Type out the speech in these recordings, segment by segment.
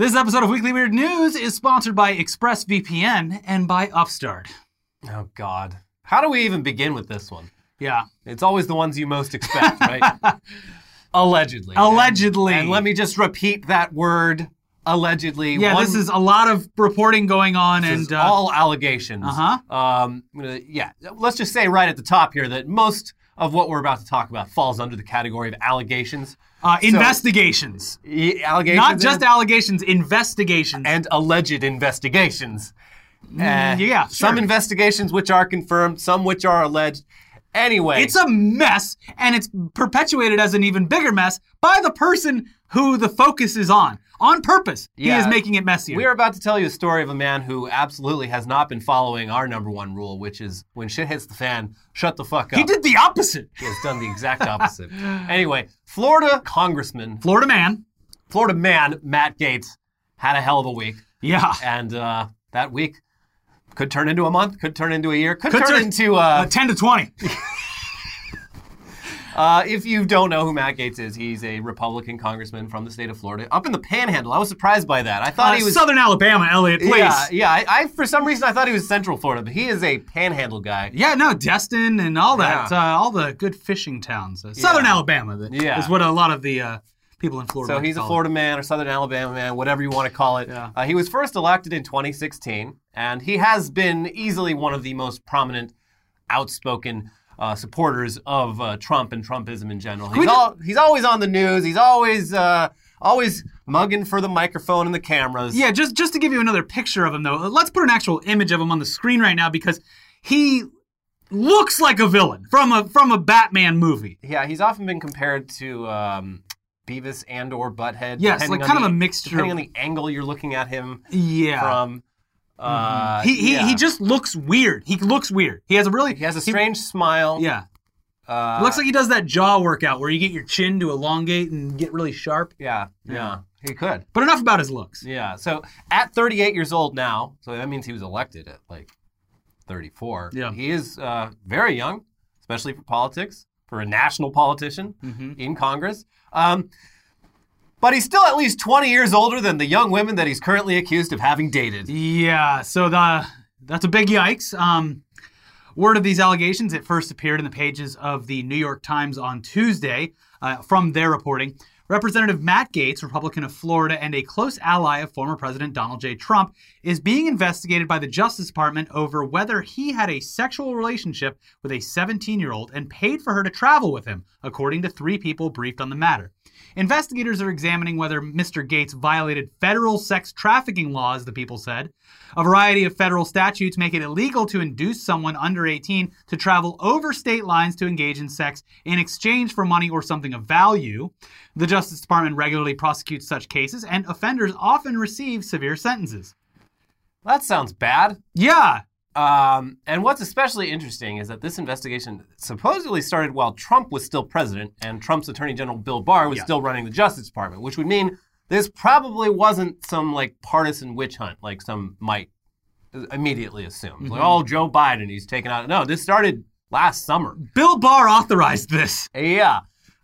This episode of Weekly Weird News is sponsored by ExpressVPN and by Upstart. Oh God, how do we even begin with this one? Yeah. It's always the ones you most expect, right? Allegedly. Allegedly. And let me just repeat that word. Allegedly. Yeah, One- this is a lot of reporting going on, and uh, all allegations. Uh-huh. Um, yeah. Let's just say right at the top here that most of what we're about to talk about falls under the category of allegations. Uh, investigations. E- allegations. Not just allegations, investigations. and alleged investigations. Uh, Mm, yeah, Some sure. investigations which are confirmed, some which are alleged. Anyway. It's a mess, and it's perpetuated as an even bigger mess by the person who the focus is on. On purpose, he is making it messier. We are about to tell you a story of a man who absolutely has not been following our number one rule, which is when shit hits the fan, shut the fuck up. he did the opposite. He has done the exact opposite. anyway, Florida congressman, Florida man. Florida man, Matt Gaetz, had a hell of a week. Yeah. And uh, that week could turn into a month, could turn into a year, could, Could turn turn- into, Uh, uh, 10 to 20. uh, if you don't know who Matt Gaetz is, he's a Republican congressman from the state of Florida, up in the panhandle. I was surprised by that. I thought Uh, he was. Southern Alabama, Elliot, please. Yeah, yeah. I, I, for some reason, I thought he was Central Florida, but he is a panhandle guy. Yeah, no, Destin and all that, Yeah. uh, all the good fishing towns. Uh, Southern Yeah. Alabama that Yeah. is what a lot of the uh, people in Florida. So he's a call it. Florida man or Southern Alabama man, whatever you want to call it. Yeah. Uh, he was first elected in 2016, and he has been easily one of the most prominent, outspoken uh, supporters of uh, Trump and Trumpism in general. He's, all, he's always on the news. He's always uh, always mugging for the microphone and the cameras. Yeah, just just to give you another picture of him though, let's put an actual image of him on the screen right now because he looks like a villain from a from a Batman movie. Yeah, he's often been compared to um, Beavis and or Butthead. Yes, like kind of the- a mixture Depending on the angle you're looking at him Yeah. from. Uh, he he, yeah. he just looks weird. He looks weird. He has a really He has a strange smile. yeah. Uh, It looks like he does that jaw workout where you get your chin to elongate and get really sharp. Yeah, yeah, he could. But enough about his looks. Yeah. So at 38 years old now, so that means he was elected at like 34. Yeah. He is uh, very young, especially for politics, for a national politician Mm-hmm. in Congress. Um, but he's still at least 20 years older than the young women that he's currently accused of having dated. Yeah, so the that's a big yikes. Um, word of these allegations it first appeared in the pages of the New York Times on Tuesday. Uh, from their reporting, Representative Matt Gaetz, Republican of Florida and a close ally of former President Donald J. Trump, is being investigated by the Justice Department over whether he had a sexual relationship with a 17-year-old and paid for her to travel with him, according to three people briefed on the matter. Investigators are examining whether Mr. Gaetz violated federal sex trafficking laws, the people said. A variety of federal statutes make it illegal to induce someone under 18 to travel over state lines to engage in sex in exchange for money or something of value. The Justice Department regularly prosecutes such cases, and offenders often receive severe sentences. That sounds bad. Yeah, Um, and what's especially interesting is that this investigation supposedly started while Trump was still president and Trump's Attorney General Bill Barr was Yeah. still running the Justice Department, which would mean this probably wasn't some like partisan witch hunt like some might immediately assume. Like, oh, Joe Biden, he's taken out. No, this started last summer. Bill Barr authorized this. Yeah.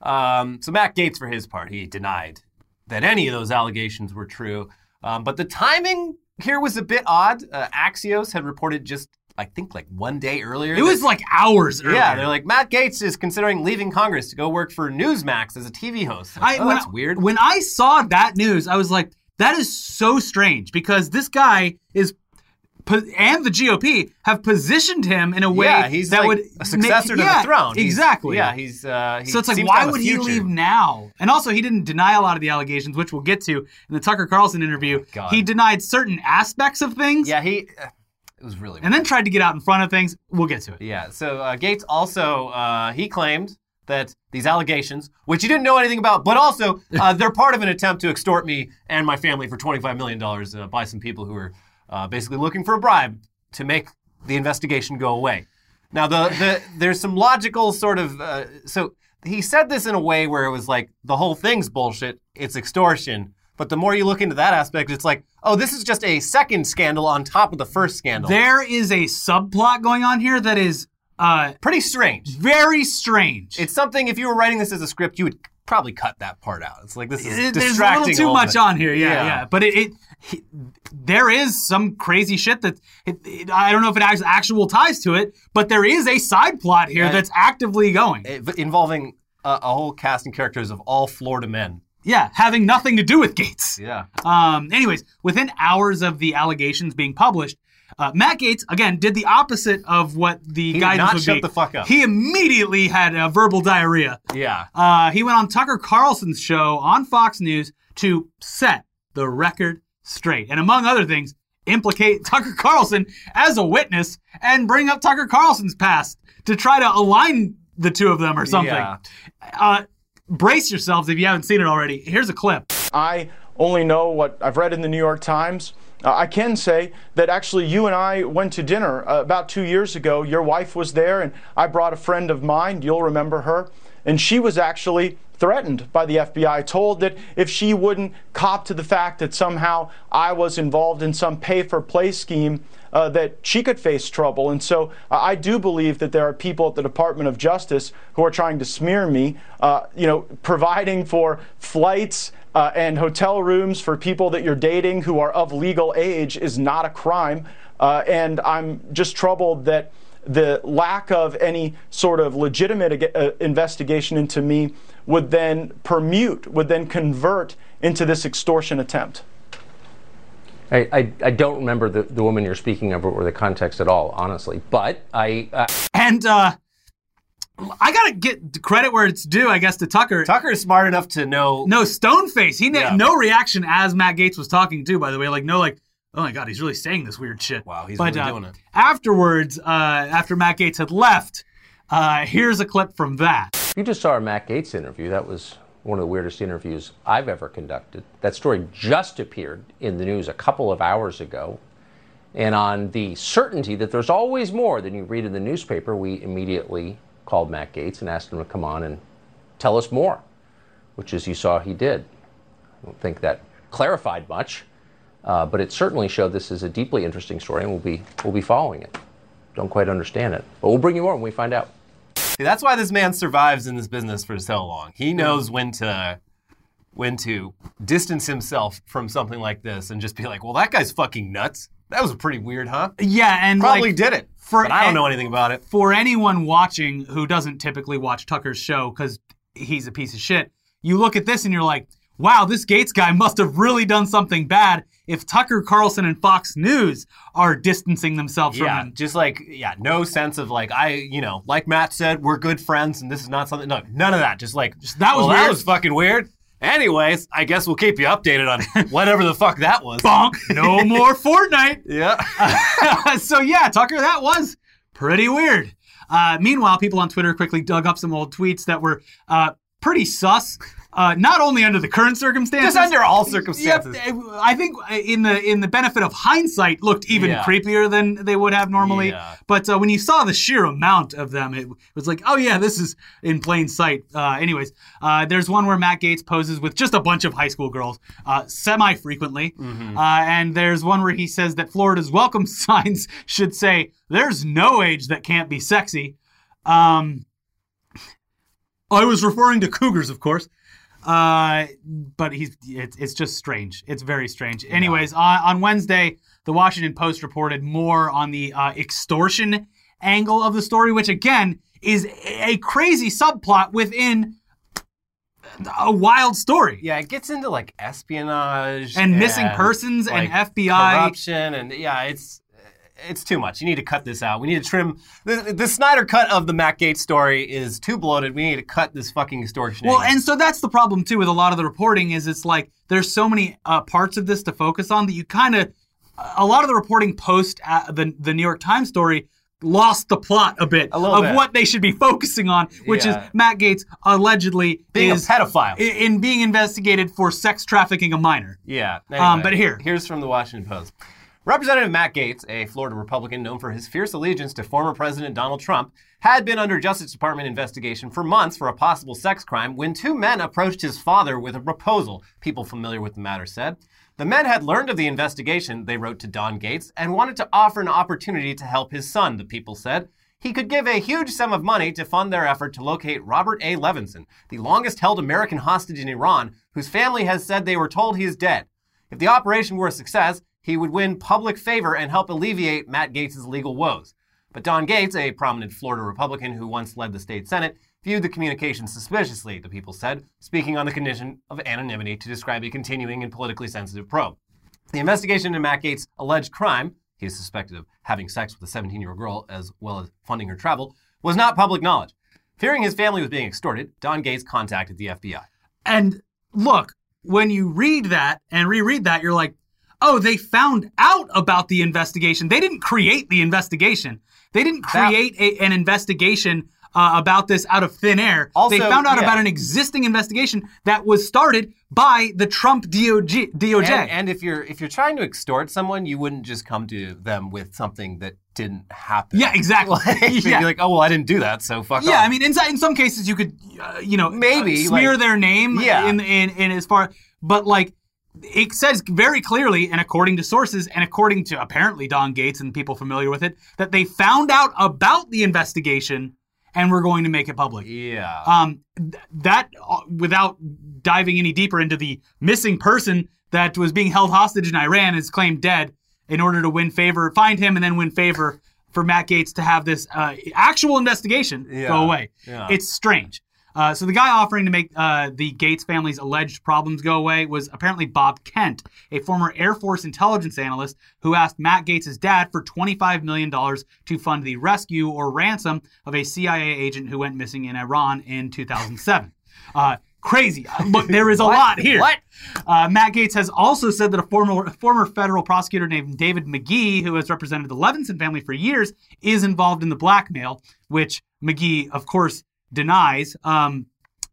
Um, so Matt Gaetz, for his part, he denied that any of those allegations were true. Um, but the timing here was a bit odd. Uh, Axios had reported just, I think, like one day earlier. It was like hours earlier. yeah, they're like Matt Gaetz is considering leaving Congress to go work for Newsmax as a TV host. Like, I, oh, that's I- weird. When I saw that news, I was like, that is so strange because this guy is. And the GOP have positioned him in a way yeah, he's that like would a successor make- to yeah, the throne. He's- Exactly. yeah, he's. Uh, he so it's like, why would he leave now? And also, he didn't deny a lot of the allegations, which we'll get to in the Tucker Carlson interview. God. He denied certain aspects of things, Yeah, he. uh, it was really. and then tried to get out in front of things. We'll get to it. Yeah. So uh, Gaetz also uh, he claimed that these allegations, which he didn't know anything about, but also uh, they're part of an attempt to extort me and my family for twenty five million dollars uh, by some people who are uh, basically looking for a bribe to make the investigation go away. Now the the there's some logical sort of uh, so he said this in a way where it was like the whole thing's bullshit, it's extortion. But the more you look into that aspect, it's like, oh, this is just a second scandal on top of the first scandal. There is a subplot going on here that is uh, Pretty strange. very strange. It's something if you were writing this as a script, you would probably cut that part out. It's like this is It- There's a little too much bit. on here, yeah, Yeah. yeah. But it, it he- there is some crazy shit that it, it- I don't know if it has actual ties to it, but there is a side plot here that's actively going. Involving a, a whole cast and characters of all Florida men. yeah, having nothing to do with Gaetz. Yeah. Um, anyways, within hours of the allegations being published, uh, Matt Gaetz again did the opposite of what the guy did guidance not would shut be. the fuck up. He immediately had uh, verbal diarrhea. Yeah. Uh, he went on Tucker Carlson's show on Fox News to set the record straight, and among other things, implicate Tucker Carlson as a witness and bring up Tucker Carlson's past to try to align the two of them or something. Yeah. Uh, brace yourselves if you haven't seen it already. Here's a clip. I only know what I've read in the New York Times. Uh, I can say that actually you and I went to dinner uh, about two years ago. Your wife was there, and I brought a friend of mine. You'll remember her. And she was actually threatened by the FBI, told that if she wouldn't cop to the fact that somehow I was involved in some pay for play scheme, uh, that she could face trouble. And so uh, I do believe that there are people at the Department of Justice who are trying to smear me, uh, you know, providing for flights uh, and hotel rooms for people that you're dating who are of legal age is not a crime. Uh, and I'm just troubled that the lack of any sort of legitimate ag- uh, investigation into me would then permute, would then convert into this extortion attempt. I, I, I don't remember the, the woman you're speaking of or the context at all, honestly. But I, uh, And uh, I gotta get credit where it's due, I guess, to Tucker. Tucker is smart enough to know. no stone face. He Yeah. no reaction as Matt Gaetz was talking too. By the way, like no like. Oh my God, he's really saying this weird shit. Wow, he's but, really uh, doing it. Afterwards, uh, after Matt Gaetz had left, uh, here's a clip from that. you just saw our Matt Gaetz interview. That was one of the weirdest interviews I've ever conducted. That story just appeared in the news a couple of hours ago. And on the certainty that there's always more than you read in the newspaper, we immediately called Matt Gaetz and asked him to come on and tell us more, which, as you saw, he did. I don't think that clarified much, uh, but it certainly showed this is a deeply interesting story, and we'll be we'll be following it. Don't quite understand it, but we'll bring you more when we find out. See, that's why this man survives in this business for so long. He knows when to when to distance himself from something like this and just be like, "Well, that guy's fucking nuts. That was a pretty weird, huh?" Yeah, and Probably like, did it, for but I don't know anything about it. for anyone watching who doesn't typically watch Tucker's show because he's a piece of shit, you look at this and you're like, wow, this Gaetz guy must have really done something bad if Tucker Carlson and Fox News are distancing themselves Yeah, from him. just like yeah, no sense of like I, you know, like Matt said, we're good friends, and this is not something. No, none of that. Just like that was well, that was fucking weird. Anyways, I guess we'll keep you updated on whatever the fuck that was. Bonk, no more Fortnite. Yeah. so yeah, Tucker, that was pretty weird. Uh, meanwhile, people on Twitter quickly dug up some old tweets that were uh, pretty sus. Uh, not only under the current circumstances, Just under all Yep, circumstances. I think in the in the benefit of hindsight, looked even Yeah. creepier than they would have normally. Yeah. But uh, when you saw the sheer amount of them, it was like, oh yeah, this is in plain sight. Uh, anyways, uh, there's one where Matt Gaetz poses with just a bunch of high school girls, uh, semi frequently, Mm-hmm. uh, and there's one where he says that Florida's welcome signs should say, "There's no age that can't be sexy." Um, I was referring to cougars, of course. Uh, but he's it's, it's just strange. It's very strange. Anyways, on, on Wednesday, the Washington Post reported more on the uh, extortion angle of the story, which again is a crazy subplot within a wild story. Yeah, it gets into like espionage And missing persons and FBI. corruption, and yeah, it's it's too much. You need to cut this out. We need to trim the, the Snyder cut of the Matt Gaetz story is too bloated. We need to cut this fucking extortion. Well, and so that's the problem too with a lot of the reporting is it's like there's so many uh, parts of this to focus on that you kind of a lot of the reporting post uh, the the New York Times story lost the plot a bit A of bit. what they should be focusing on, which Yeah. is Matt Gaetz allegedly being is a pedophile. i- in being investigated for sex trafficking a minor. Yeah. Um, but here. here's from the Washington Post. Representative Matt Gaetz, a Florida Republican known for his fierce allegiance to former President Donald Trump, had been under Justice Department investigation for months for a possible sex crime when two men approached his father with a proposal, people familiar with the matter said. The men had learned of the investigation, they wrote to Don Gaetz, and wanted to offer an opportunity to help his son, the people said. he could give a huge sum of money to fund their effort to locate Robert A. Levinson, the longest held American hostage in Iran, whose family has said they were told he is dead. If the operation were a success, he would win public favor and help alleviate Matt Gaetz' legal woes. But Don Gaetz, a prominent Florida Republican who once led the state Senate, viewed the communication suspiciously, the people said, speaking on the condition of anonymity to describe a continuing and politically sensitive probe. The investigation into Matt Gaetz' alleged crime, he is suspected of having sex with a 17 year old girl as well as funding her travel, was not public knowledge. Fearing his family was being extorted, Don Gaetz contacted the FBI. And look, when you read that and reread that, you're like, oh, they found out about the investigation. They didn't create the investigation. They didn't create a, an investigation uh, about this out of thin air. Also, they found out yeah. about an existing investigation that was started by the Trump DOJ. DOJ. And, and if you're if you're trying to extort someone, you wouldn't just come to them with something that didn't happen. Yeah, exactly. Like, you'd Yeah. be like, oh well, I didn't do that, so fuck Yeah, off. I mean, in, in some cases you could, uh, you know, Maybe, uh, smear like- their name Yeah. in, in in as far, but like it says very clearly, and according to sources, and according to apparently Don Gaetz and people familiar with it, that they found out about the investigation and were going to make it public. yeah. Um, th- that uh, without diving any deeper into the missing person that was being held hostage in Iran is claimed dead in order to win favor, find him, and then win favor for Matt Gaetz to have this uh, actual investigation Yeah. go away. Yeah. It's strange. Uh, so the guy offering to make uh, the Gaetz family's alleged problems go away was apparently Bob Kent, a former Air Force intelligence analyst who asked Matt Gaetz' dad for $25 million to fund the rescue or ransom of a CIA agent who went missing in Iran in 2007. Uh, crazy. Uh, Look, there is a lot here. What? Uh, Matt Gaetz has also said that a former former federal prosecutor named David McGee, who has represented the Levinson family for years, is involved in the blackmail, which McGee, of course, denies. Um,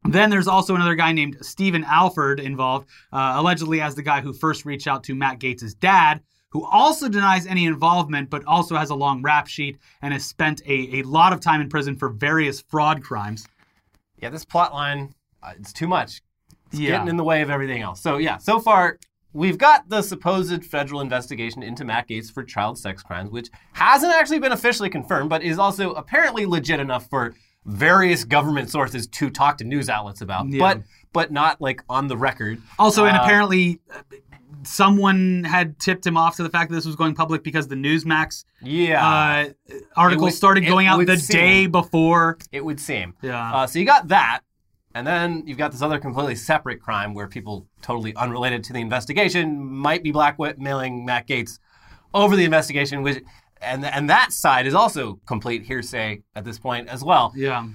then there's also another guy named Stephen Alford involved, uh, allegedly as the guy who first reached out to Matt Gaetz' dad, who also denies any involvement, but also has a long rap sheet and has spent a, a lot of time in prison for various fraud crimes. yeah, this plot line, uh, it's too much. It's Yeah. getting in the way of everything else. So yeah, so far we've got the supposed federal investigation into Matt Gaetz for child sex crimes, which hasn't actually been officially confirmed, but is also apparently legit enough for various government sources to talk to news outlets about, Yeah. but but not like on the record. Also, and Uh, apparently, uh, someone had tipped him off to the fact that this was going public because the Newsmax Yeah, uh, article would- started going out the seem. day before. it would seem. Yeah. Uh, so you got that, and then you've got this other completely separate crime where people totally unrelated to the investigation might be blackmailing Matt Gaetz over the investigation, which and and that side is also complete hearsay at this point as well. Yeah.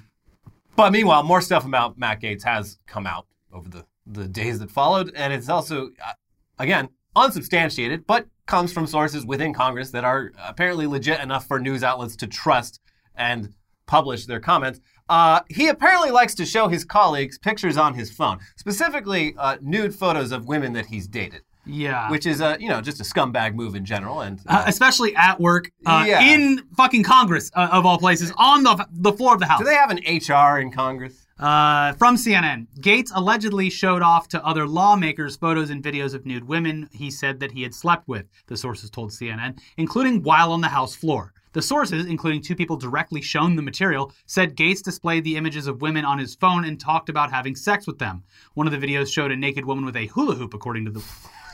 But meanwhile, more stuff about Matt Gaetz has come out over the the days that followed, and it's also uh, again unsubstantiated, but comes from sources within Congress that are apparently legit enough for news outlets to trust and publish their comments. Uh, he apparently likes to show his colleagues pictures on his phone, specifically uh, nude photos of women that he's dated, Yeah. which is a you know just a scumbag move in general. And uh, especially at work, uh, Yeah. in fucking Congress uh, of all places, on the the floor of the House. do they have an HR in Congress? Uh, from CNN, Gaetz allegedly showed off to other lawmakers photos and videos of nude women he said that he had slept with, the sources told CNN, including while on the House floor. The sources, including two people directly shown the material, said Gaetz displayed the images of women on his phone and talked about having sex with them. One of the videos showed a naked woman with a hula hoop, according to the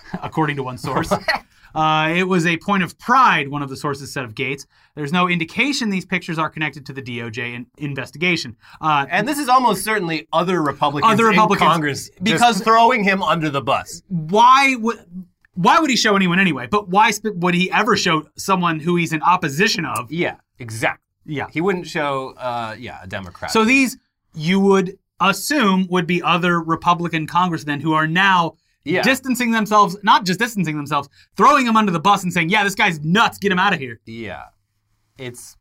according to one source. Uh, it was a point of pride, one of the sources said of Gaetz. There's no indication these pictures are connected to the DOJ in- investigation. Uh, And this is almost certainly other Republicans, Other Republicans, in Congress because- throwing him under the bus. why would why would he show anyone anyway? But why sp- would he ever show someone who he's in opposition of? Yeah, exactly. Yeah. He wouldn't show, uh, yeah, a Democrat. So these you would assume would be other Republican congressmen who are now Yeah. distancing themselves, not just distancing themselves, throwing him under the bus and saying, "Yeah, this guy's nuts. Get him out of here." yeah, it's.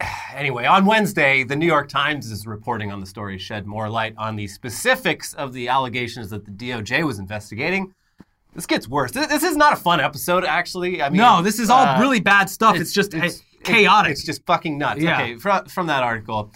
Anyway, on Wednesday, the New York Times is reporting on the story, shed more light on the specifics of the allegations that the DOJ was investigating. This gets worse. This, this is not a fun episode, actually. I mean, No, this is all uh, really bad stuff. It's, just uh, chaotic. It's just fucking nuts. Yeah. Okay, from, from that article,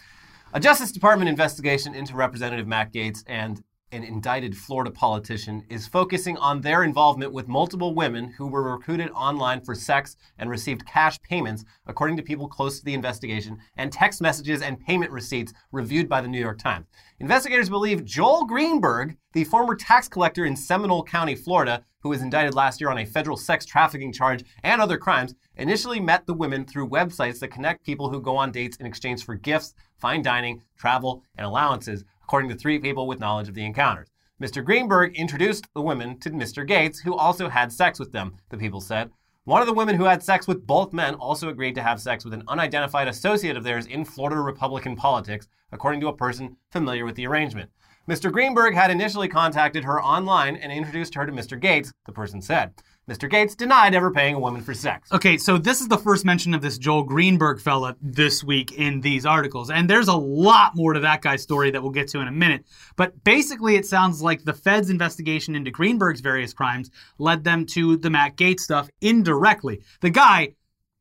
a Justice Department investigation into Representative Matt Gaetz and an indicted Florida politician, is focusing on their involvement with multiple women who were recruited online for sex and received cash payments, according to people close to the investigation, and text messages and payment receipts reviewed by the New York Times. Investigators believe Joel Greenberg, the former tax collector in Seminole County, Florida, who was indicted last year on a federal sex trafficking charge and other crimes, initially met the women through websites that connect people who go on dates in exchange for gifts, fine dining, travel, and allowances, according to three people with knowledge of the encounters. Mr. Greenberg introduced the women to Mr. Gaetz, who also had sex with them, the people said. One of the women who had sex with both men also agreed to have sex with an unidentified associate of theirs in Florida Republican politics, according to a person familiar with the arrangement. Mr. Greenberg had initially contacted her online and introduced her to Mr. Gaetz, the person said. Mr. Gaetz denied ever paying a woman for sex. Okay, so this is the first mention of this Joel Greenberg fella this week in these articles. And there's a lot more to that guy's story that we'll get to in a minute. But basically, it sounds like the Fed's investigation into Greenberg's various crimes led them to the Matt Gaetz stuff indirectly. The guy,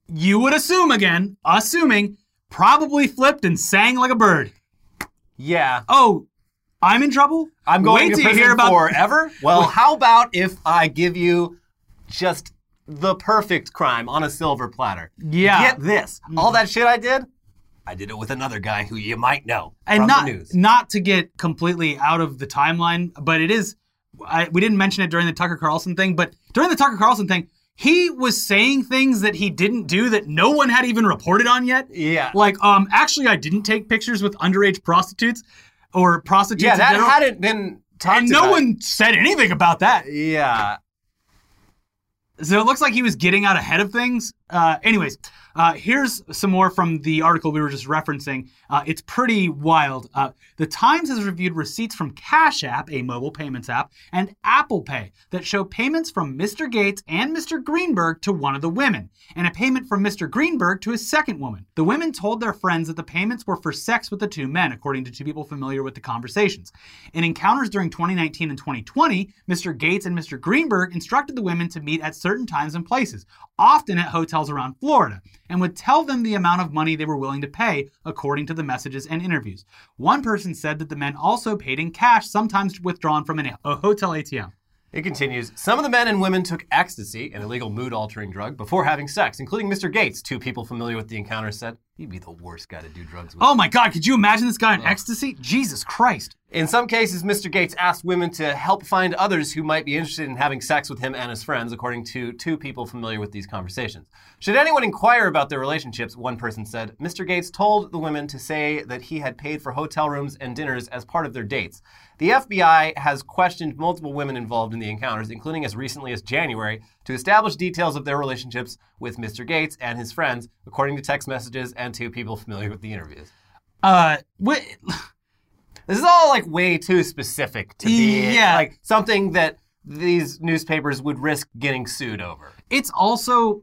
you would assume again, assuming, probably flipped and sang like a bird. Yeah. Oh, I'm in trouble? I'm going Wait to prison hear about forever? Well, how about if I give you just the perfect crime on a silver platter? Yeah. Get this. All that shit I did, I did it with another guy who you might know and from not the news. not to get completely out of the timeline, but it is. I, we didn't mention it during the Tucker Carlson thing, but during the Tucker Carlson thing, he was saying things that he didn't do that no one had even reported on yet. Yeah. Like, um, actually, I didn't take pictures with underage prostitutes or prostitutes. yeah, in that general. hadn't been talked and no about. one said anything about that. Yeah. So it looks like he was getting out ahead of things. Uh, anyways, uh, here's some more from the article we were just referencing. Uh, it's pretty wild. Uh, the Times has reviewed receipts from Cash App, a mobile payments app, and Apple Pay that show payments from Mr. Gaetz and Mr. Greenberg to one of the women, and a payment from Mr. Greenberg to his second woman. The women told their friends that the payments were for sex with the two men, according to two people familiar with the conversations. In encounters during 2019 and 2020, Mr. Gaetz and Mr. Greenberg instructed the women to meet at certain times and places, often at hotels around Florida, and would tell them the amount of money they were willing to pay, according to the messages and interviews. One person said that the men also paid in cash, sometimes withdrawn from an, a hotel ATM. It continues. Some of the men and women took ecstasy, an illegal mood altering drug, before having sex, including Mr. Gaetz. Two people familiar with the encounter said he'd be the worst guy to do drugs with. Oh my God, could you imagine this guy on ecstasy? Jesus Christ. In some cases, Mr. Gaetz asked women to help find others who might be interested in having sex with him and his friends, according to two people familiar with these conversations. Should anyone inquire about their relationships, one person said, Mr. Gaetz told the women to say that he had paid for hotel rooms and dinners as part of their dates. The FBI has questioned multiple women involved in the encounters, including as recently as January, to establish details of their relationships with Mr. Gaetz and his friends, according to text messages and two people familiar with the interviews. Uh, This is all like way too specific to be Yeah. like something that these newspapers would risk getting sued over. it's also,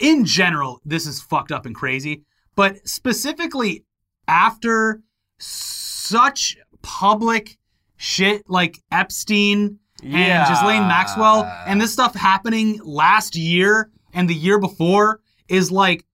in general, this is fucked up and crazy, but specifically after such public shit like Epstein and Yeah. Ghislaine Maxwell and this stuff happening last year and the year before is like,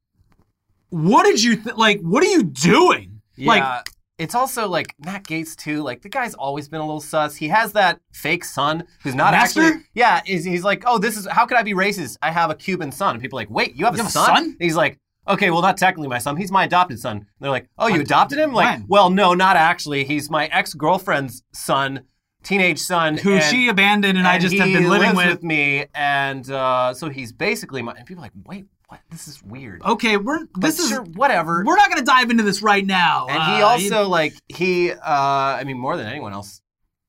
what did you, th- like, what are you doing? Like, Yeah. it's also like Matt Gaetz too. Like the guy's always been a little sus. He has that fake son who's not Master? actually. Yeah, is he's like, oh, this is how could I be racist? I have a Cuban son. And people are like, wait, you have, You a, have a son? son? And he's like, okay, well, not technically my son. He's my adopted son. And they're like, oh, you adopted him? Like, When? well, no, not actually. He's my ex girlfriend's son, teenage son, who and- she abandoned and, I just have been living lives with. me, and uh, so he's basically my. And people are like, wait, what? This is weird. Okay, we're But this is whatever. we're not going to dive into this right now. And he Uh, also like he uh I mean more than anyone else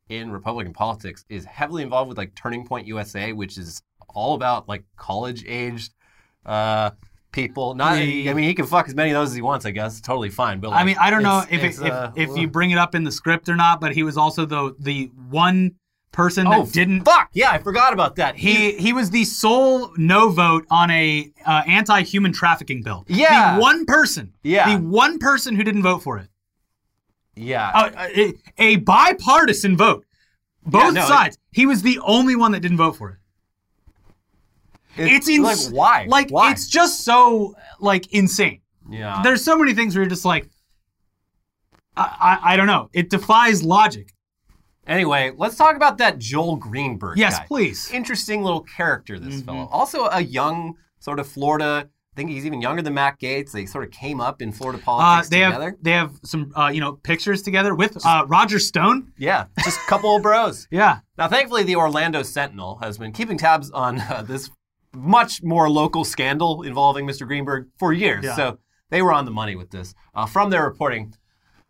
in Republican politics is heavily involved with like Turning Point USA, which is all about like college aged uh people. Not Yeah. I mean he can fuck as many of those as he wants, I guess. Totally fine. But like, I mean, I don't know if it, if, uh, if you bring it up in the script or not, but he was also the the one person Oh that didn't. fuck yeah, I forgot about that. He he was the sole no vote on a uh, anti-human trafficking bill. Yeah. the one person. Yeah. the one person who didn't vote for it. yeah. Uh, a, a bipartisan vote, both no, it- sides. he was the only one that didn't vote for it. It's ins- like why? Like why? it's just so like insane. yeah. there's so many things where you're just like, I, I, I don't know. It defies logic. Anyway, let's talk about that Joel Greenberg. Yes, guy. please. Interesting little character, this Mm-hmm. fellow. Also, a young, sort of Florida. I think he's even younger than Matt Gaetz. They sort of came up in Florida Uh, politics they together. have they have some uh, you know pictures together with uh, Roger Stone. Yeah, just a couple of bros. Yeah, Now, thankfully, the Orlando Sentinel has been keeping tabs on uh, this much more local scandal involving Mr. Greenberg for years. Yeah. So they were on the money with this. Uh, from their reporting,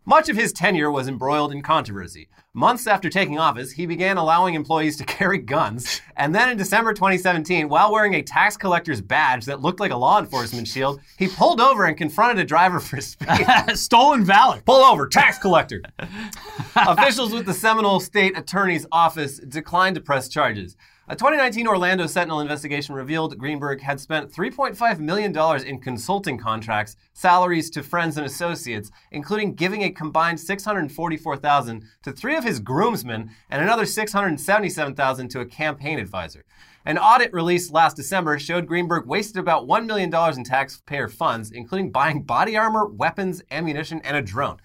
much of his tenure was embroiled in controversy. Months after taking office, he began allowing employees to carry guns. And then in December 2017, while wearing a tax collector's badge that looked like a law enforcement shield, he pulled over and confronted a driver for speed. stolen valor. Pull over, tax collector. Officials with the Seminole State Attorney's Office declined to press charges. A 2019 Orlando Sentinel investigation revealed Greenberg had spent $3.5 million in consulting contracts, salaries to friends and associates, including giving a combined 644,000 to three of his groomsmen and another 677,000 to a campaign advisor. An audit released last December showed Greenberg wasted about $1 million in taxpayer funds, including buying body armor, weapons, ammunition, and a drone.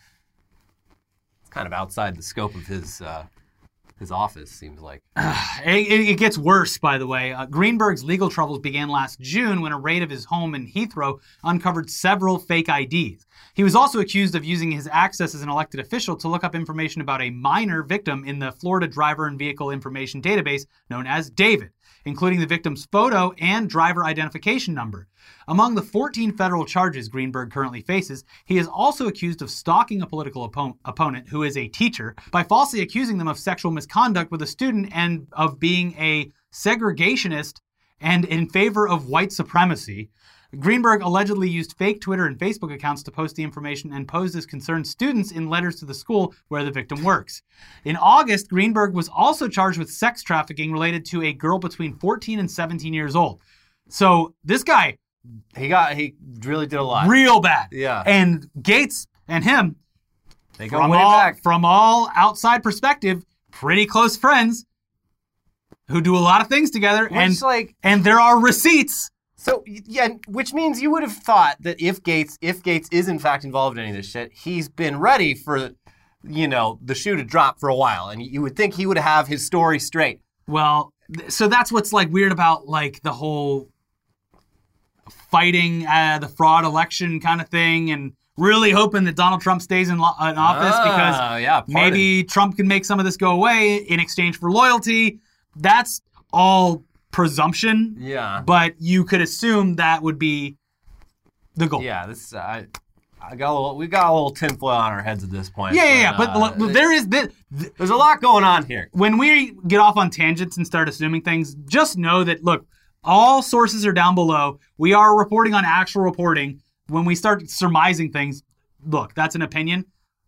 It's kind of outside the scope of his uh, his office, seems like. It, it- gets worse, by the way. Uh, Greenberg's legal troubles began last June when a raid of his home in Heathrow uncovered several fake IDs. He was also accused of using his access as an elected official to look up information about a minor victim in the Florida Driver and Vehicle Information Database known as DAVID, including the victim's photo and driver identification number. Among the 14 federal charges Greenberg currently faces, he is also accused of stalking a political oppo- opponent who is a teacher by falsely accusing them of sexual misconduct with a student and of being a segregationist and in favor of white supremacy. Greenberg allegedly used fake Twitter and Facebook accounts to post the information and posed as concerned students in letters to the school where the victim works. In August, Greenberg was also charged with sex trafficking related to a girl between 14 and 17 years old. So this guy, He got he really did a lot. real bad. Yeah. And Gaetz and him, They go from way all, back. from all outside perspective, pretty close friends who do a lot of things together. and like, and there are receipts. So yeah, which means you would have thought that if Gaetz, if Gaetz is in fact involved in any of this shit, he's been ready for, you know, the shoe to drop for a while, and you would think he would have his story straight. Well, so that's what's like weird about like the whole fighting uh, the fraud election kind of thing, and really hoping that Donald Trump stays in, lo- in office Ah, because yeah, maybe Trump can make some of this go away in exchange for loyalty. That's all presumption, Yeah. but you could assume that would be the goal. Yeah, this I, I got a little. We got a little tinfoil on our heads at this point. yeah, yeah. yeah. But, uh, look, there is this. th- there's a lot going on here. when we get off on tangents and start assuming things, just know that look, all sources are down below. We are reporting on actual reporting. When we start surmising things, look, that's an opinion,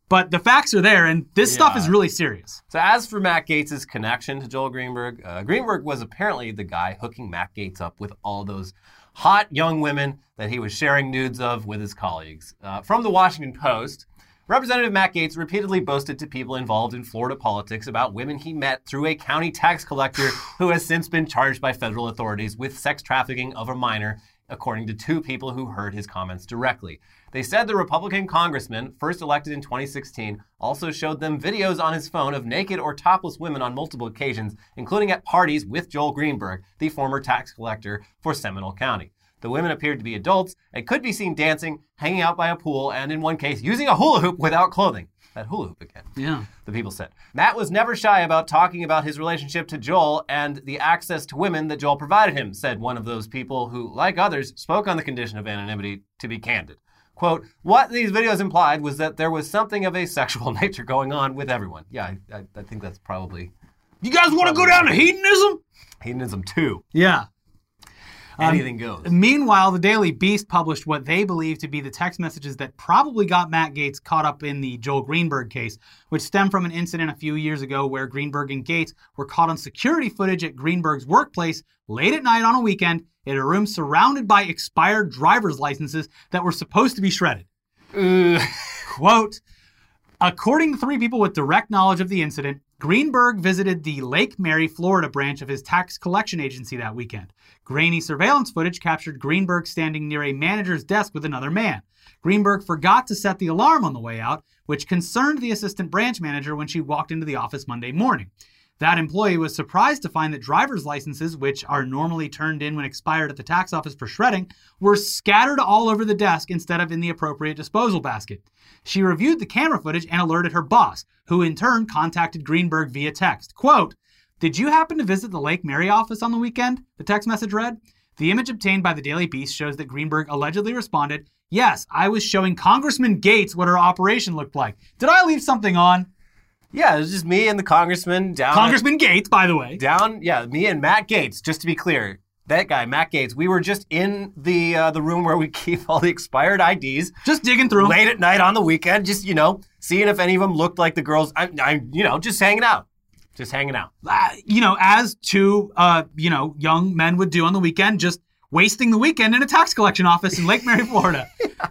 but the facts are there, and this stuff is really serious. So as for Matt Gaetz' connection to Joel Greenberg, uh, Greenberg was apparently the guy hooking Matt Gaetz up with all those hot young women that he was sharing nudes of with his colleagues. Uh, from the Washington Post, Representative Matt Gaetz repeatedly boasted to people involved in Florida politics about women he met through a county tax collector who has since been charged by federal authorities with sex trafficking of a minor, according to two people who heard his comments directly. They said the Republican congressman, first elected in 2016, also showed them videos on his phone of naked or topless women on multiple occasions, including at parties with Joel Greenberg, the former tax collector for Seminole County. The women appeared to be adults and could be seen dancing, hanging out by a pool, and in one case, using a hula hoop without clothing. That hula hoop again Yeah. the people said. Matt was never shy about talking about his relationship to Joel and the access to women that Joel provided him, said one of those people who, like others, spoke on the condition of anonymity to be candid. Quote, what these videos implied was that there was something of a sexual nature going on with everyone. Yeah, I, I, I think that's probably You guys want to go down to hedonism? hedonism too. Yeah. Um, Anything goes. Meanwhile, the Daily Beast published what they believe to be the text messages that probably got Matt Gaetz caught up in the Joel Greenberg case, which stemmed from an incident a few years ago where Greenberg and Gaetz were caught on security footage at Greenberg's workplace late at night on a weekend in a room surrounded by expired driver's licenses that were supposed to be shredded. Ugh. Quote, According to three people with direct knowledge of the incident, Greenberg visited the Lake Mary, Florida branch of his tax collection agency that weekend. Grainy surveillance footage captured Greenberg standing near a manager's desk with another man. Greenberg forgot to set the alarm on the way out, which concerned the assistant branch manager when she walked into the office Monday morning. That employee was surprised to find that driver's licenses, which are normally turned in when expired at the tax office for shredding, were scattered all over the desk instead of in the appropriate disposal basket. She reviewed the camera footage and alerted her boss, who in turn contacted Greenberg via text. Quote, Did you happen to visit the Lake Mary office on the weekend? The text message read. The image obtained by the Daily Beast shows that Greenberg allegedly responded, Yes, I was showing Congressman Gaetz what her operation looked like. Did I leave something on? Yeah, it was just me and the congressman down. Congressman Gaetz, by the way. down. Yeah, me and Matt Gaetz. Just to be clear, that guy, Matt Gaetz. We were just in the uh, the room where we keep all the expired IDs. Just digging through. late at night on the weekend, just you know, seeing if any of them looked like the girls. I'm, I'm you know, just hanging out, just hanging out. uh, you know, as two, uh, you know, young men would do on the weekend, just wasting the weekend in a tax collection office in Lake Mary, Florida.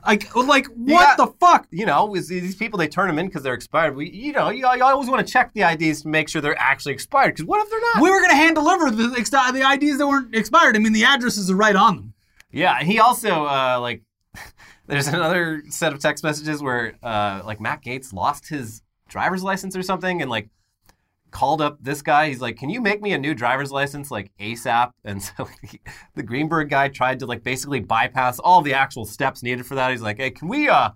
Like, like what Yeah. the fuck? You know, these people they turn them in because they're expired. We, you know, you, you always want to check the IDs to make sure they're actually expired. Because what if they're not? We were gonna hand deliver the ex- the IDs that weren't expired. I mean, the addresses are right on them. Yeah, he also uh, like there's another set of text messages where uh, like Matt Gaetz lost his driver's license or something and like called up this guy. He's like, "Can you make me a new driver's license like ASAP?" And so he, the Greenberg guy tried to like basically bypass all the actual steps needed for that. He's like, "Hey, can we uh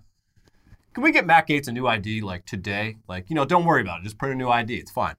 can we get Matt Gaetz a new ID like today? Like, you know, don't worry about it. Just print a new ID. It's fine."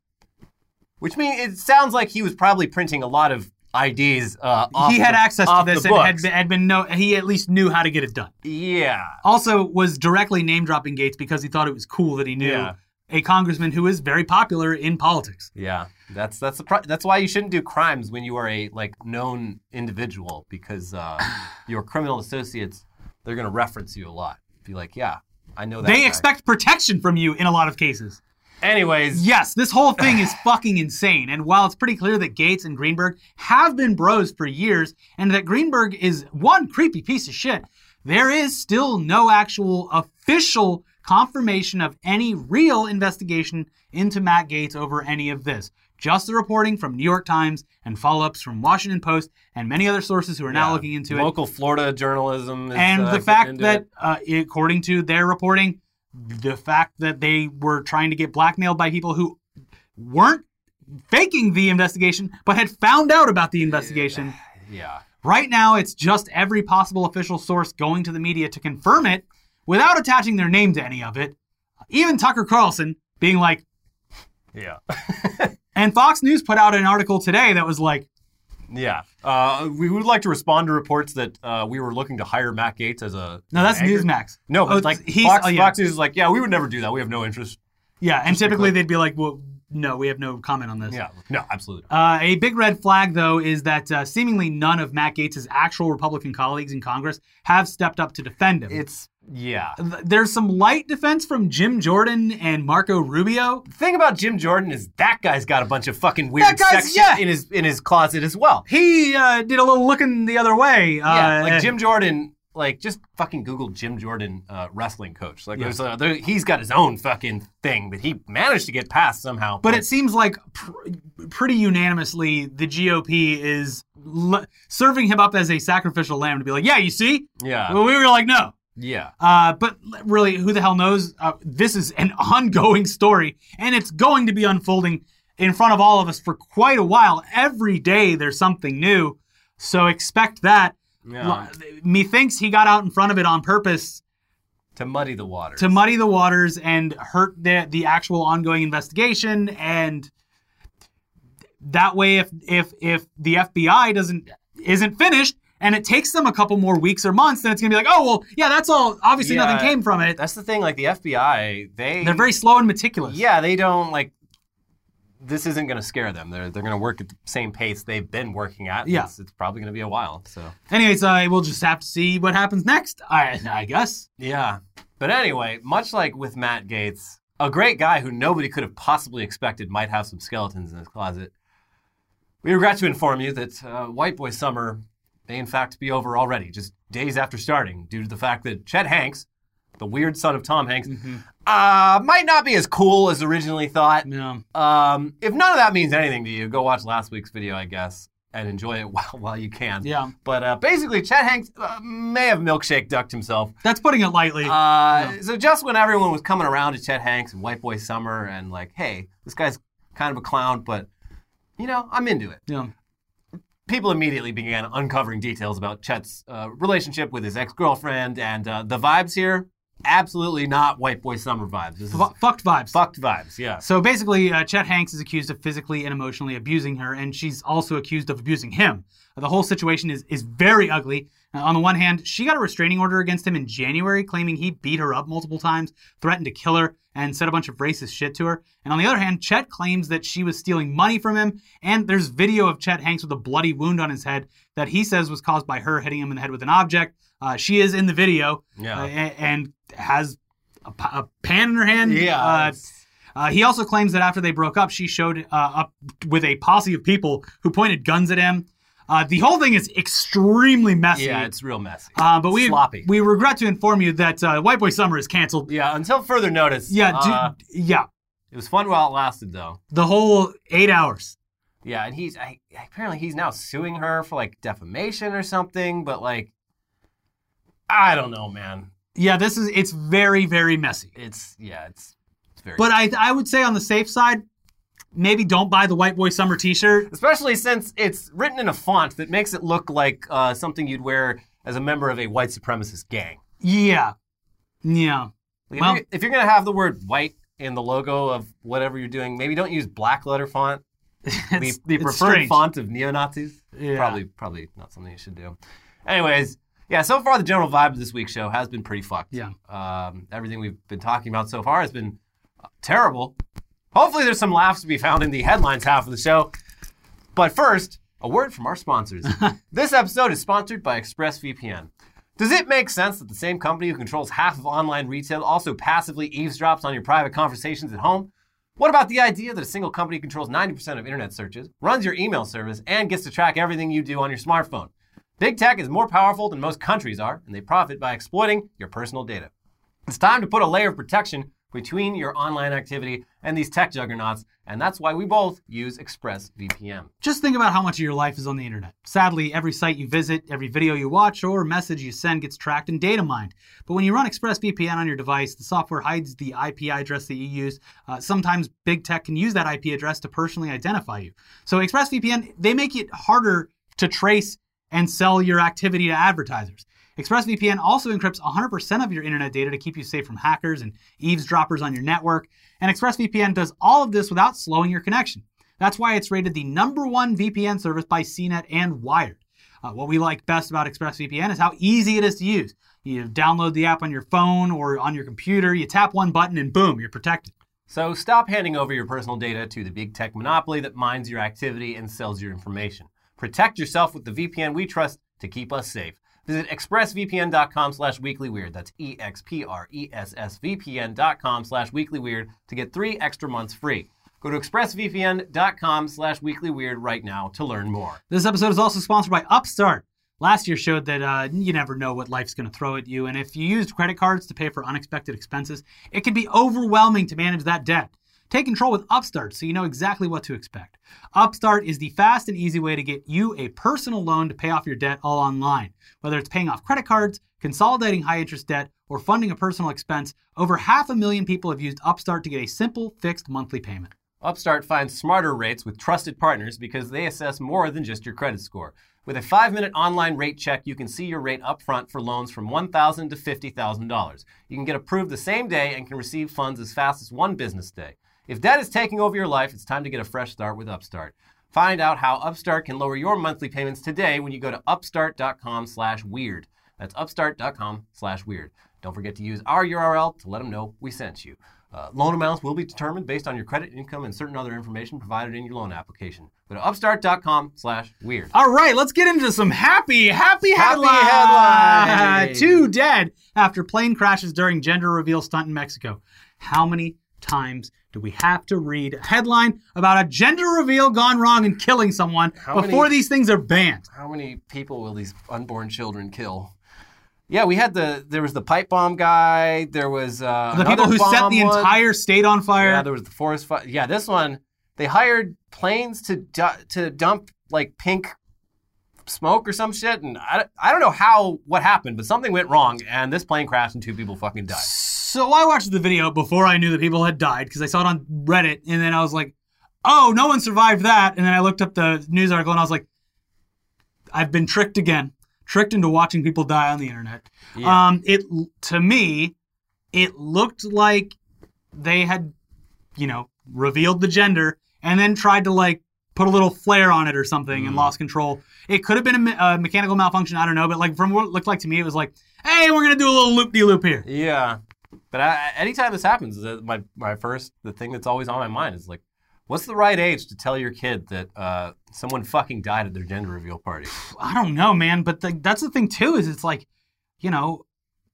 Which means it sounds like he was probably printing a lot of IDs. Uh, he had the- access to this and had been, had been no. He at least knew how to get it done. Yeah. Also, was directly name dropping Gaetz because he thought it was cool that he knew Yeah. A congressman who is very popular in politics. Yeah. That's that's the pro- that's why you shouldn't do crimes when you are a like known individual because uh, your criminal associates they're gonna reference you a lot. Be like, yeah, I know that. They guy." expect protection from you in a lot of cases. Anyways, Yes, this whole thing is fucking insane. And while it's pretty clear that Gaetz and Greenberg have been bros for years and that Greenberg is one creepy piece of shit, there is still no actual official confirmation of any real investigation into Matt Gaetz over any of this. Just the reporting from New York Times and follow ups from Washington Post and many other sources who are now looking into it. local Florida journalism. Is, and uh, the fact that, uh, according to their reporting, the fact that they were trying to get blackmailed by people who weren't faking the investigation, but had found out about the investigation. yeah, Right now, it's just every possible official source going to the media to confirm it without attaching their name to any of it. Even Tucker Carlson being like, yeah, and Fox News put out an article today that was like, yeah. Uh, we would like to respond to reports that uh, we were looking to hire Matt Gaetz as a no, that's anchor. Newsmax. No, but Oh, like he's- Fox, oh, yeah. Fox News is like, yeah, we would never do that. We have no interest. Yeah, and Just to be typically they'd be like, well, no, we have no comment on this. Yeah, no, absolutely. Uh, a big red flag, though, is that uh, seemingly none of Matt Gaetz' actual Republican colleagues in Congress have stepped up to defend him. It's yeah. There's some light defense from Jim Jordan and Marco Rubio. The thing about Jim Jordan is that guy's got a bunch of fucking weird sex yeah. in his in his closet as well. He uh, did a little looking the other way. Yeah, uh, like Jim Jordan. Like just fucking Google Jim Jordan uh, wrestling coach. Like Yeah. there, he's got his own fucking thing that he managed to get past somehow. But it seems like pr- pretty unanimously the GOP is l- serving him up as a sacrificial lamb to be like, yeah, you see? yeah, Well, we were like, no. Yeah, Uh, but really, who the hell knows? Uh, this is an ongoing story, and it's going to be unfolding in front of all of us for quite a while. Every day there's something new, so expect that. yeah. Methinks he got out in front of it on purpose to muddy the waters. to muddy the waters and hurt the the actual ongoing investigation, and that way, if if if the FBI doesn't isn't finished. And it takes them a couple more weeks or months, then it's gonna be like, oh well, yeah, that's all. Obviously, Yeah. nothing came from it. That's the thing. Like the FBI, they They're very slow and meticulous. yeah, they don't like. This isn't going to scare them. They're they're going to work at the same pace they've been working at. Yeah. it's, it's probably going to be a while. So Anyways, uh, we'll just have to see what happens next. I, I guess. Yeah. But anyway, much like with Matt Gaetz, a great guy who nobody could have possibly expected might have some skeletons in his closet, we regret to inform you that uh, White Boy Summer may in fact be over already, just days after starting, due to the fact that Chet Hanks, the weird son of Tom Hanks, Uh, might not be as cool as originally thought. Yeah. Um, if none of that means anything to you, go watch last week's video, I guess, and enjoy it while, while you can. Yeah. But uh, basically, Chet Hanks uh, may have milkshake ducked himself. That's putting it lightly. Uh, So just when everyone was coming around to Chet Hanks and White Boy Summer and like, hey, this guy's kind of a clown, but you know, I'm into it. yeah. People immediately began uncovering details about Chet's uh, relationship with his ex-girlfriend, and uh, the vibes here, absolutely not White Boy Summer vibes. This is Fu- fucked vibes. fucked vibes. Yeah. So basically, uh, Chet Hanks is accused of physically and emotionally abusing her, and she's also accused of abusing him. The whole situation is is very ugly. Uh, on the one hand, she got a restraining order against him in January, claiming he beat her up multiple times, threatened to kill her, and said a bunch of racist shit to her. And on the other hand, Chet claims that she was stealing money from him, and there's video of Chet Hanks with a bloody wound on his head that he says was caused by her hitting him in the head with an object. Uh, she is in the video Yeah. uh, and has a, a pan in her hand. Yeah, Uh, uh, he also claims that after they broke up, she showed uh, up with a posse of people who pointed guns at him. Uh, the whole thing is extremely messy. Yeah, it's real messy. uh, but we sloppy. we regret to inform you that uh, White Boy Summer is canceled. yeah, until further notice. Yeah, uh, yeah, it was fun while it lasted, though. the whole eight hours. Yeah, and he's I, apparently he's now suing her for like defamation or something. But like, I don't know, man. Yeah, this is it's very very messy. It's yeah, it's it's very. But I I would say on the safe side, maybe don't buy the White Boy Summer T-shirt. especially since it's written in a font that makes it look like uh, something you'd wear as a member of a white supremacist gang. Yeah, yeah. Like, Well- if, you're, if you're gonna have the word white in the logo of whatever you're doing, maybe don't use black letter font. the, the preferred strange. font of neo Nazis. Yeah. Probably, probably not something you should do. Anyways, yeah. So far, the general vibe of this week's show has been pretty fucked. Yeah. Um, everything we've been talking about so far has been uh, terrible. Hopefully, there's some laughs to be found in the headlines half of the show. But first, a word from our sponsors. this episode is sponsored by ExpressVPN. Does it make sense that the same company who controls half of online retail also passively eavesdrops on your private conversations at home? What about the idea that a single company controls 90% of internet searches, runs your email service, and gets to track everything you do on your smartphone? Big tech is more powerful than most countries are, and they profit by exploiting your personal data. It's time to put a layer of protection between your online activity and these tech juggernauts, and that's why we both use ExpressVPN. Just think about how much of your life is on the internet. Sadly, every site you visit, every video you watch, or message you send gets tracked and data mined. But when you run ExpressVPN on your device, the software hides the IP address that you use. Uh, sometimes big tech can use that IP address to personally identify you. So ExpressVPN, they make it harder to trace and sell your activity to advertisers. ExpressVPN also encrypts 100% of your internet data to keep you safe from hackers and eavesdroppers on your network. And ExpressVPN does all of this without slowing your connection. That's why it's rated the number one VPN service by CNET and Wired. Uh, what we like best about ExpressVPN is how easy it is to use. You download the app on your phone or on your computer, you tap one button, and boom, you're protected. So stop handing over your personal data to the big tech monopoly that mines your activity and sells your information. Protect yourself with the VPN we trust to keep us safe. Visit expressvpn.com slash weeklyweird. That's E-X-P-R-E-S-S-V-P-N.com slash weeklyweird to get three extra months free. Go to expressvpn.com slash weeklyweird right now to learn more. This episode is also sponsored by Upstart. Last year showed that uh, you never know what life's going to throw at you, and if you used credit cards to pay for unexpected expenses, it can be overwhelming to manage that debt. Take control with Upstart so you know exactly what to expect. Upstart is the fast and easy way to get you a personal loan to pay off your debt all online. Whether it's paying off credit cards, consolidating high interest debt, or funding a personal expense, over half a million people have used Upstart to get a simple, fixed monthly payment. Upstart finds smarter rates with trusted partners because they assess more than just your credit score. With a five minute online rate check, you can see your rate upfront for loans from $1,000 to $50,000. You can get approved the same day and can receive funds as fast as one business day. If debt is taking over your life, it's time to get a fresh start with Upstart. Find out how Upstart can lower your monthly payments today when you go to upstart.com slash weird. That's upstart.com slash weird. Don't forget to use our URL to let them know we sent you. Uh, loan amounts will be determined based on your credit, income, and certain other information provided in your loan application. Go to upstart.com slash weird. All right, let's get into some happy, happy, Happy headlines. Two dead after plane crashes during gender reveal stunt in Mexico. How many times do we have to read a headline about a gender reveal gone wrong and killing someone How before many- these things are banned? How many people will these unborn children kill? Yeah, we had the there was the pipe bomb guy. There was uh, The people who set the one. entire state on fire. Yeah, there was the forest fire. Yeah, this one they hired planes to du- to dump like pink smoke or some shit, and I, I don't know how what happened, but something went wrong, and this plane crashed and two people fucking died. So I watched the video before I knew that people had died because I saw it on Reddit, and then I was like, "Oh, no one survived that." And then I looked up the news article, and I was like, "I've been tricked again, tricked into watching people die on the internet." Yeah. Um, it to me, it looked like they had, you know, revealed the gender and then tried to like put a little flare on it or something and lost control. It could have been a, me- a mechanical malfunction. I don't know, but like from what it looked like to me, it was like, "Hey, we're gonna do a little loop de loop here." Yeah, but I, anytime this happens, the- my my first the thing that's always on my mind is like, what's the right age to tell your kid that uh, someone fucking died at their gender reveal party? I don't know, man, but the, that's the thing too is it's like, you know,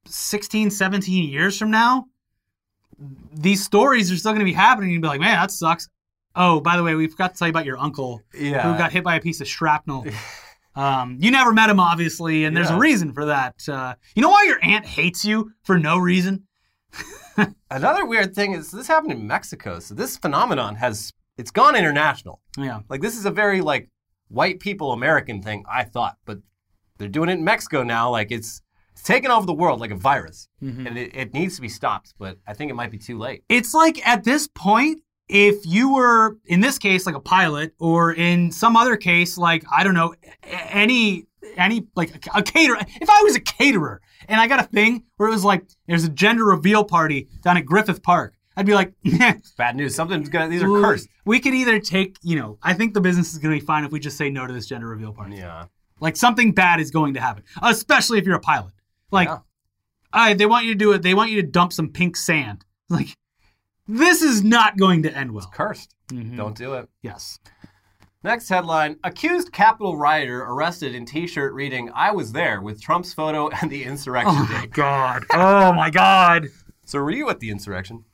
16, 17 years from now, these stories are still going to be happening. You'd be like, man, that sucks. Oh, by the way, we forgot to tell you about your uncle Yeah. who got hit by a piece of shrapnel. Um, you never met him, obviously, and there's a reason for that. Uh, you know why your aunt hates you for no reason? Another weird thing is this happened in Mexico, so this phenomenon has it's gone international. Yeah. Like this is a very like white people American thing, I thought, but they're doing it in Mexico now. Like it's it's taken over the world like a virus, mm-hmm. and it, it needs to be stopped. But I think it might be too late. It's like at this point, if you were in this case like a pilot, or in some other case like I don't know any any like a, a caterer. If I was a caterer and I got a thing where it was like there's a gender reveal party down at Griffith Park, I'd be like, Bad news. Something's gonna. These are cursed. We could either take you know I think the business is going to be fine if we just say no to this gender reveal party. Yeah. Like something bad is going to happen, especially if you're a pilot. Like, Yeah. they want you to do it. They want you to dump some pink sand. Like, this is not going to end well. Cursed. Mhm. Don't do it. Yes. Next headline: Accused Capitol rioter arrested in T-shirt reading "I was there" with Trump's photo and the insurrection Oh my date. god. Oh my god. So were you at the insurrection?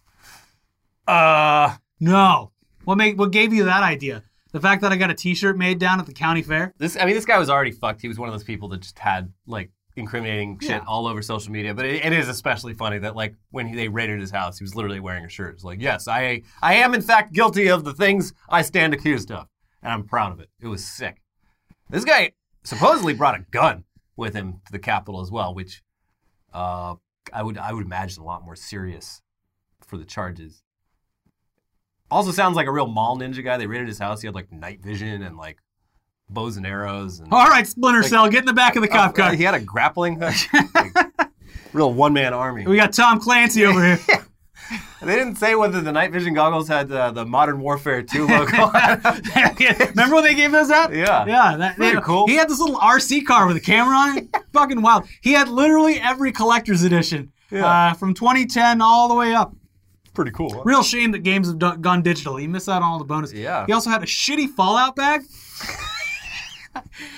Uh, no. What made what gave you that idea? The fact that I got a T-shirt made down at the county fair. This, I mean, this guy was already fucked. He was one of those people that just had like incriminating shit Yeah. all over social media. But it, it is especially funny that like when he, they raided his house, he was literally wearing a shirt. It's like, yes, I, I am in fact guilty of the things I stand accused of, and I'm proud of it. It was sick. This guy supposedly brought a gun with him to the Capitol as well, which uh, I would, I would imagine a lot more serious for the charges. Also sounds like a real mall ninja guy. They raided his house. He had like night vision and like bows and arrows. And All right, Splinter Cell, get in the back of the cop car. he had a grappling hook. Like, real one man army. We got Tom Clancy over here. They didn't say whether the night vision goggles had uh, the Modern Warfare 2 logo on. Remember when they gave those out? Yeah. Yeah. That, Pretty cool. He had this little RC car with a camera on it. Fucking wild. He had literally every collector's edition Yeah. uh, from 2010 all the way up. Pretty cool. huh? Real shame that games have gone digital. You miss out on all the bonuses. Yeah. He also had a shitty Fallout bag.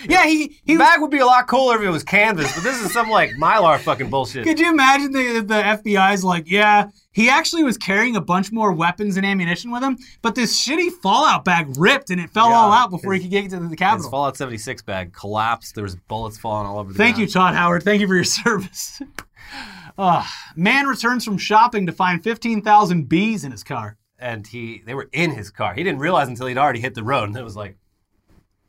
yeah, he he The bag would be a lot cooler if it was canvas, but this is some like Mylar fucking bullshit. Could you imagine the, the FBI's like, yeah, he actually was carrying a bunch more weapons and ammunition with him, but this shitty Fallout bag ripped and it fell Yeah, all out before he could get to the His Fallout 76 bag collapsed. There was bullets falling all over the Thank you. Todd Howard. Thank you for your service. Ah, man returns from shopping to find 15,000 bees in his car. And he, they were in his car. He didn't realize until he'd already hit the road, and it was like,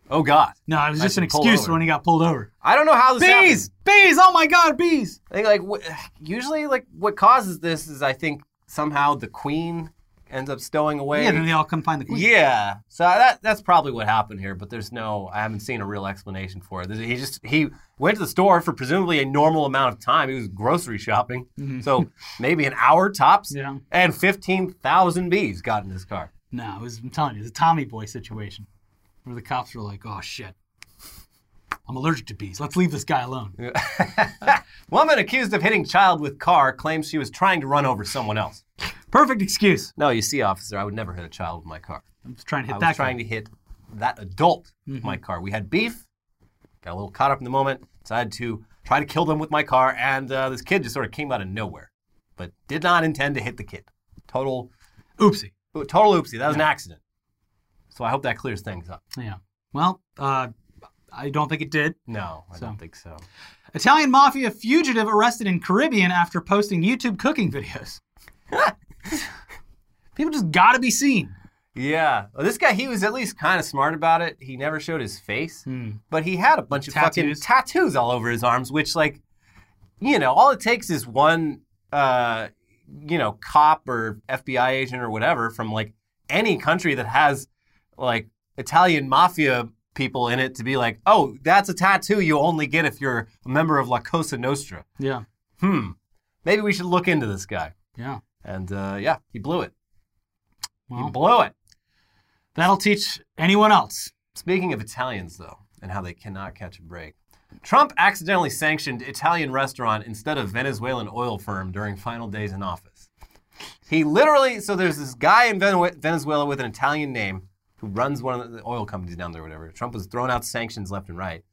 oh god. No, it was just an pull excuse over. when he got pulled over. I don't know how this happened. Bees! Bees! Oh my God, bees! I think like usually like what causes this is I think somehow the queen ends up stowing away. Yeah, then they all come find the queen. Yeah. so uh, that that's probably what happened here, but there's no I haven't seen a real explanation for it. He just he went to the store for presumably a normal amount of time. He was grocery shopping, mm-hmm. so maybe an hour tops. Yeah. And fifteen thousand bees got in his car. No, it was, I'm telling you, it's a Tommy Boy situation where the cops were like, oh shit. I'm allergic to bees. Let's leave this guy alone. Woman accused of hitting child with car claims she was trying to run over someone else. Perfect excuse. No, you see, officer, I would never hit a child with my car. I'm just trying to hit I that was trying guy. to hit that adult with Mm-hmm. my car. We had beef, got a little caught up in the moment, decided to try to kill them with my car, and uh, this kid just sort of came out of nowhere, but did not intend to hit the kid. Total, Oopsie. total oopsie. That was an accident. So I hope that clears things up. Yeah. Well, uh, I don't think it did. No, I So. don't think so. Italian mafia fugitive arrested in Caribbean after posting YouTube cooking videos. People just gotta be seen. Yeah. Well, this guy, he was at least kind of smart about it. He never showed his face, but he had a bunch of Tattoos. fucking tattoos all over his arms, which, like, you know, all it takes is one, uh, you know, cop or FBI agent or whatever from like any country that has like Italian mafia people in it to be like, oh, that's a tattoo you only get if you're a member of La Cosa Nostra. Yeah. Hmm. Maybe we should look into this guy. Yeah. And uh, yeah, he blew it. Well. He blew it. That'll teach anyone else. Speaking of Italians, though, and how they cannot catch a break, Trump accidentally sanctioned Italian restaurant instead of Venezuelan oil firm during final days in office. He literally, so there's this guy in Venezuela with an Italian name who runs one of the oil companies down there, or whatever. Trump was throwing out sanctions left and right.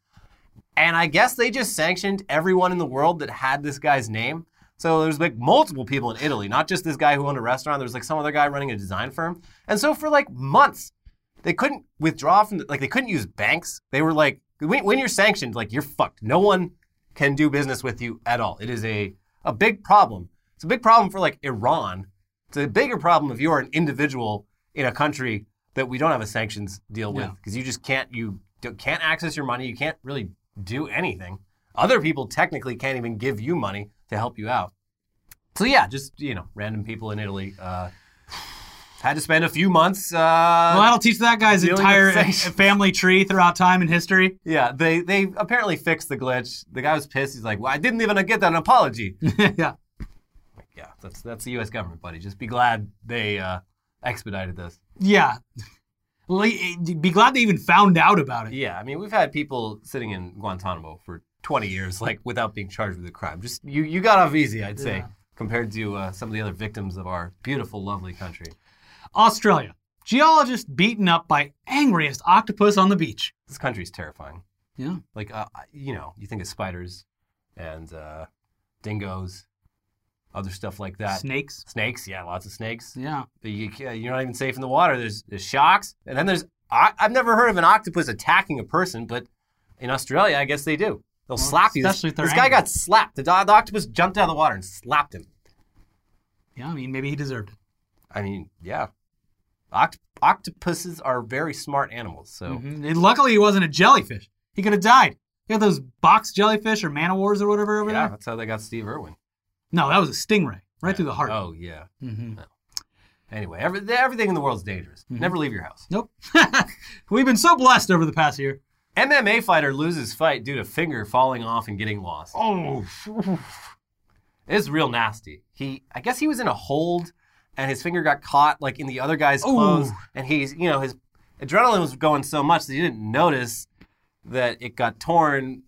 And I guess they just sanctioned everyone in the world that had this guy's name. So there's like multiple people in Italy, not just this guy who owned a restaurant. There's like some other guy running a design firm. And so for like months, they couldn't withdraw from the, like they couldn't use banks. They were like when, when you're sanctioned, like you're fucked. No one can do business with you at all. It is a a big problem. It's a big problem for like Iran. It's a bigger problem if you are an individual in a country that we don't have a sanctions deal with Yeah. because you just can't you can't access your money. You can't really do anything. Other people technically can't even give you money to help you out. So yeah, just you know, random people in Italy uh, had to spend a few months. Uh, Well, that'll teach that guy's entire family tree throughout time and history. yeah, they they apparently fixed the glitch. The guy was pissed. He's like, "Well, I didn't even get an apology." yeah. yeah, that's that's the U.S. government, buddy. Just be glad they uh, expedited this. Yeah. Be glad they even found out about it. Yeah, I mean, we've had people sitting in Guantanamo for 20 years, like without being charged with a crime. Just you, you got off easy, I'd say, Yeah. compared to uh, some of the other victims of our beautiful, lovely country. Australia. Geologist beaten up by angriest octopus on the beach. This country's terrifying. Yeah. Like, uh, you know, you think of spiders and uh, dingoes, other stuff like that. Snakes. Snakes, yeah, lots of snakes. Yeah. But you, you're not even safe in the water. There's, there's sharks, and then there's. I, I've never heard of an octopus attacking a person, but in Australia, I guess they do. They'll slap you. This, especially this guy got slapped. The, the octopus jumped out of the water and slapped him. Yeah, I mean, maybe he deserved it. I mean, yeah. Oct- octopuses are very smart animals, so Mhm. And luckily, he wasn't a jellyfish. He could have died. You got those box jellyfish or man o' wars or whatever over yeah, there? Yeah, that's how they got Steve Irwin. No, that was a stingray. Right through the heart. Oh yeah. hmm Anyway, every, everything in the world's dangerous. Mm-hmm. Never leave your house. Nope. We've been so blessed over the past year. MMA fighter loses fight due to finger falling off and getting lost. Oh. It's real nasty. He, I guess he was in a hold, and his finger got caught like in the other guy's Ooh. clothes, and he's, you know, his adrenaline was going so much that he didn't notice that it got torn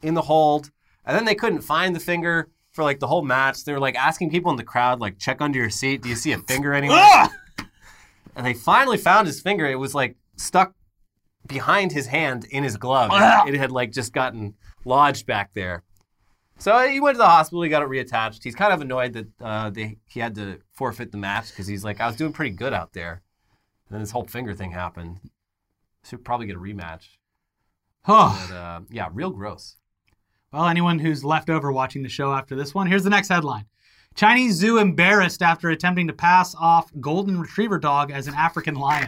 in the hold, and then they couldn't find the finger for like the whole match. They were like asking people in the crowd, like, check under your seat. Do you see a finger anywhere? And they finally found his finger. It was like stuck behind his hand in his glove. It had like just gotten lodged back there. So he went to the hospital. He got it reattached. He's kind of annoyed that uh, they, he had to forfeit the match because he's like, I was doing pretty good out there. And then this whole finger thing happened. Should probably get a rematch. But uh, yeah, real gross. Well, anyone who's left over watching the show after this one, here's the next headline. Chinese zoo embarrassed after attempting to pass off golden retriever dog as an African lion.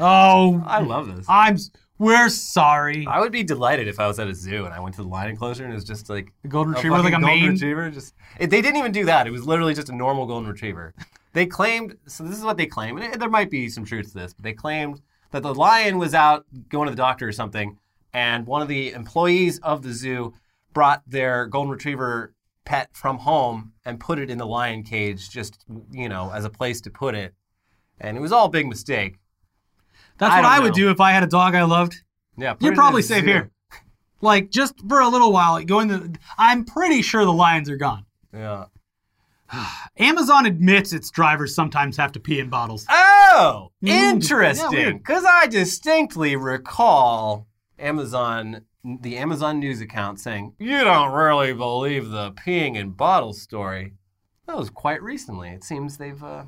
Oh, I love this. I'm. We're sorry. I would be delighted if I was at a zoo and I went to the lion enclosure and it was just like The golden a retriever with like a golden mane. retriever. Just it, they didn't even do that. It was literally just a normal golden retriever. They claimed so. This is what they claim, and it- there might be some truth to this. But they claimed that the lion was out going to the doctor or something, and one of the employees of the zoo brought their golden retriever pet from home and put it in the lion cage, just you know, as a place to put it. And it was all a big mistake. That's I what I would do if I had a dog I loved. Yeah, You're probably safe zoo. here. Like just for a little while, going to. I'm pretty sure the lions are gone. Yeah. Amazon admits its drivers sometimes have to pee in bottles. Oh. Interesting. Because I distinctly recall Amazon, the Amazon news account saying, "You don't really believe the peeing in bottles story." That was quite recently. It seems they've uh,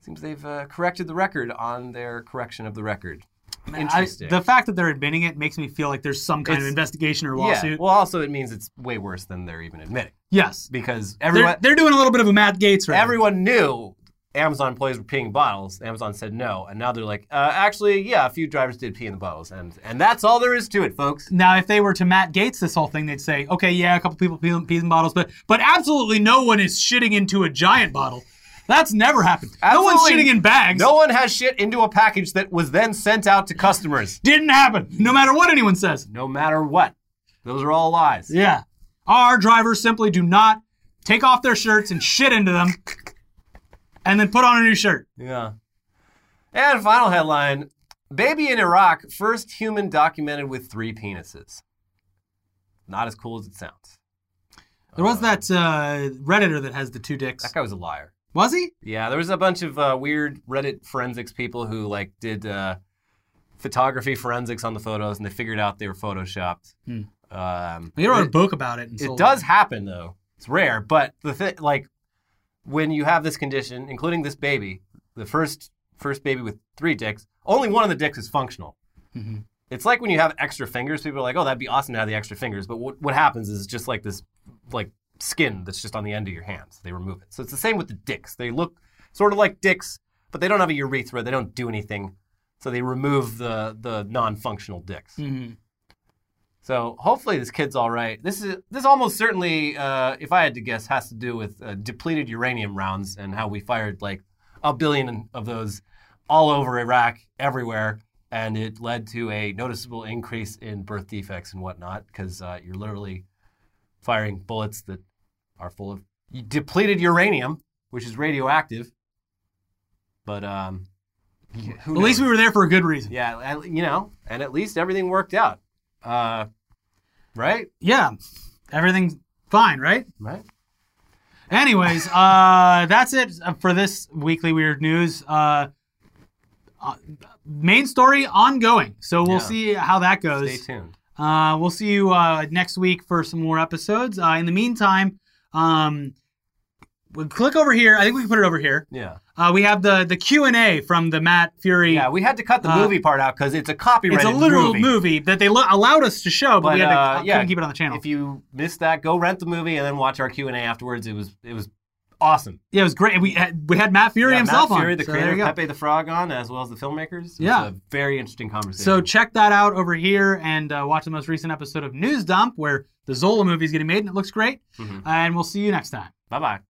seems they've uh, corrected the record on their correction of the record. I- Interesting. the fact that they're admitting it makes me feel like there's some kind of investigation or yeah. lawsuit. Well, also it means it's way worse than they're even admitting yes. because They're, everyone they're doing a little bit of a Matt Gaetz right now. everyone knew Amazon employees were peeing bottles. Amazon said no, and now they're like, uh, actually, yeah, a few drivers did pee in the bottles, and and that's all there is to it, folks. Now, if they were to Matt Gaetz this whole thing, they'd say, okay, yeah, a couple people pee, pees in bottles, but but absolutely no one is shitting into a giant bottle. That's never happened. no one's shitting in bags. No one has shit into a package that was then sent out to customers. Didn't happen. No matter what anyone says. No matter what, those are all lies. Yeah. Our drivers simply do not take off their shirts and shit into them and then put on a new shirt. Yeah. And final headline Baby in Iraq, first human documented with three penises. Not as cool as it sounds. There was that uh, Redditor that has the two dicks. That guy was a liar. Was he? Yeah, there was a bunch of uh, weird Reddit forensics people who like did uh, photography forensics on the photos, and they figured out they were photoshopped. Um, He wrote a book about it. And it does happen though. It's rare, but the thing, like, when you have this condition, including this baby, the first first baby with three dicks, only one of the dicks is functional. It's like when you have extra fingers. People are like, "Oh, that'd be awesome to have the extra fingers," but what what happens is it's just like this, like skin that's just on the end of your hands. They remove it. So it's the same with the dicks. They look sort of like dicks, but they don't have a urethra. They don't do anything. So they remove the the non-functional dicks. Mhm. So hopefully this kid's all right. This is this almost certainly, uh, if I had to guess, has to do with uh, depleted uranium rounds and how we fired like a billion of those all over Iraq, everywhere, and it led to a noticeable increase in birth defects and whatnot because uh, you're literally firing bullets that are full of depleted uranium, which is radioactive. But um, At least we were there for a good reason. yeah, you know, and at least everything worked out. Uh, right? Yeah. Everything's fine, right? Right. Anyways, uh, that's it for this weekly weird news. Uh, uh, main story ongoing, so we'll Yeah. see how that goes. Stay tuned. Uh, we'll see you uh, next week for some more episodes. Uh, in the meantime, um, we'll click over here. I think we can put it over here. Yeah. Uh, we have the the Q and A from the Matt Furie. Yeah, we had to cut the Uh, movie part out because it's a copyrighted it's a literal movie. movie, that they lo- allowed us to show, but, But we had to uh, yeah, keep it on the channel. If you missed that, go rent the movie and then watch our Q and A afterwards. It was it was awesome. yeah, it was great. We had, we had Matt Furie Yeah, himself Matt Furie, on. the so creator of. Pepe the Frog, on as well as the filmmakers. It was Yeah. a very interesting conversation. So check that out over here and uh, watch the most recent episode of News Dump where the Zola movie is getting made and it looks great. Mhm. And we'll see you next time. bye bye.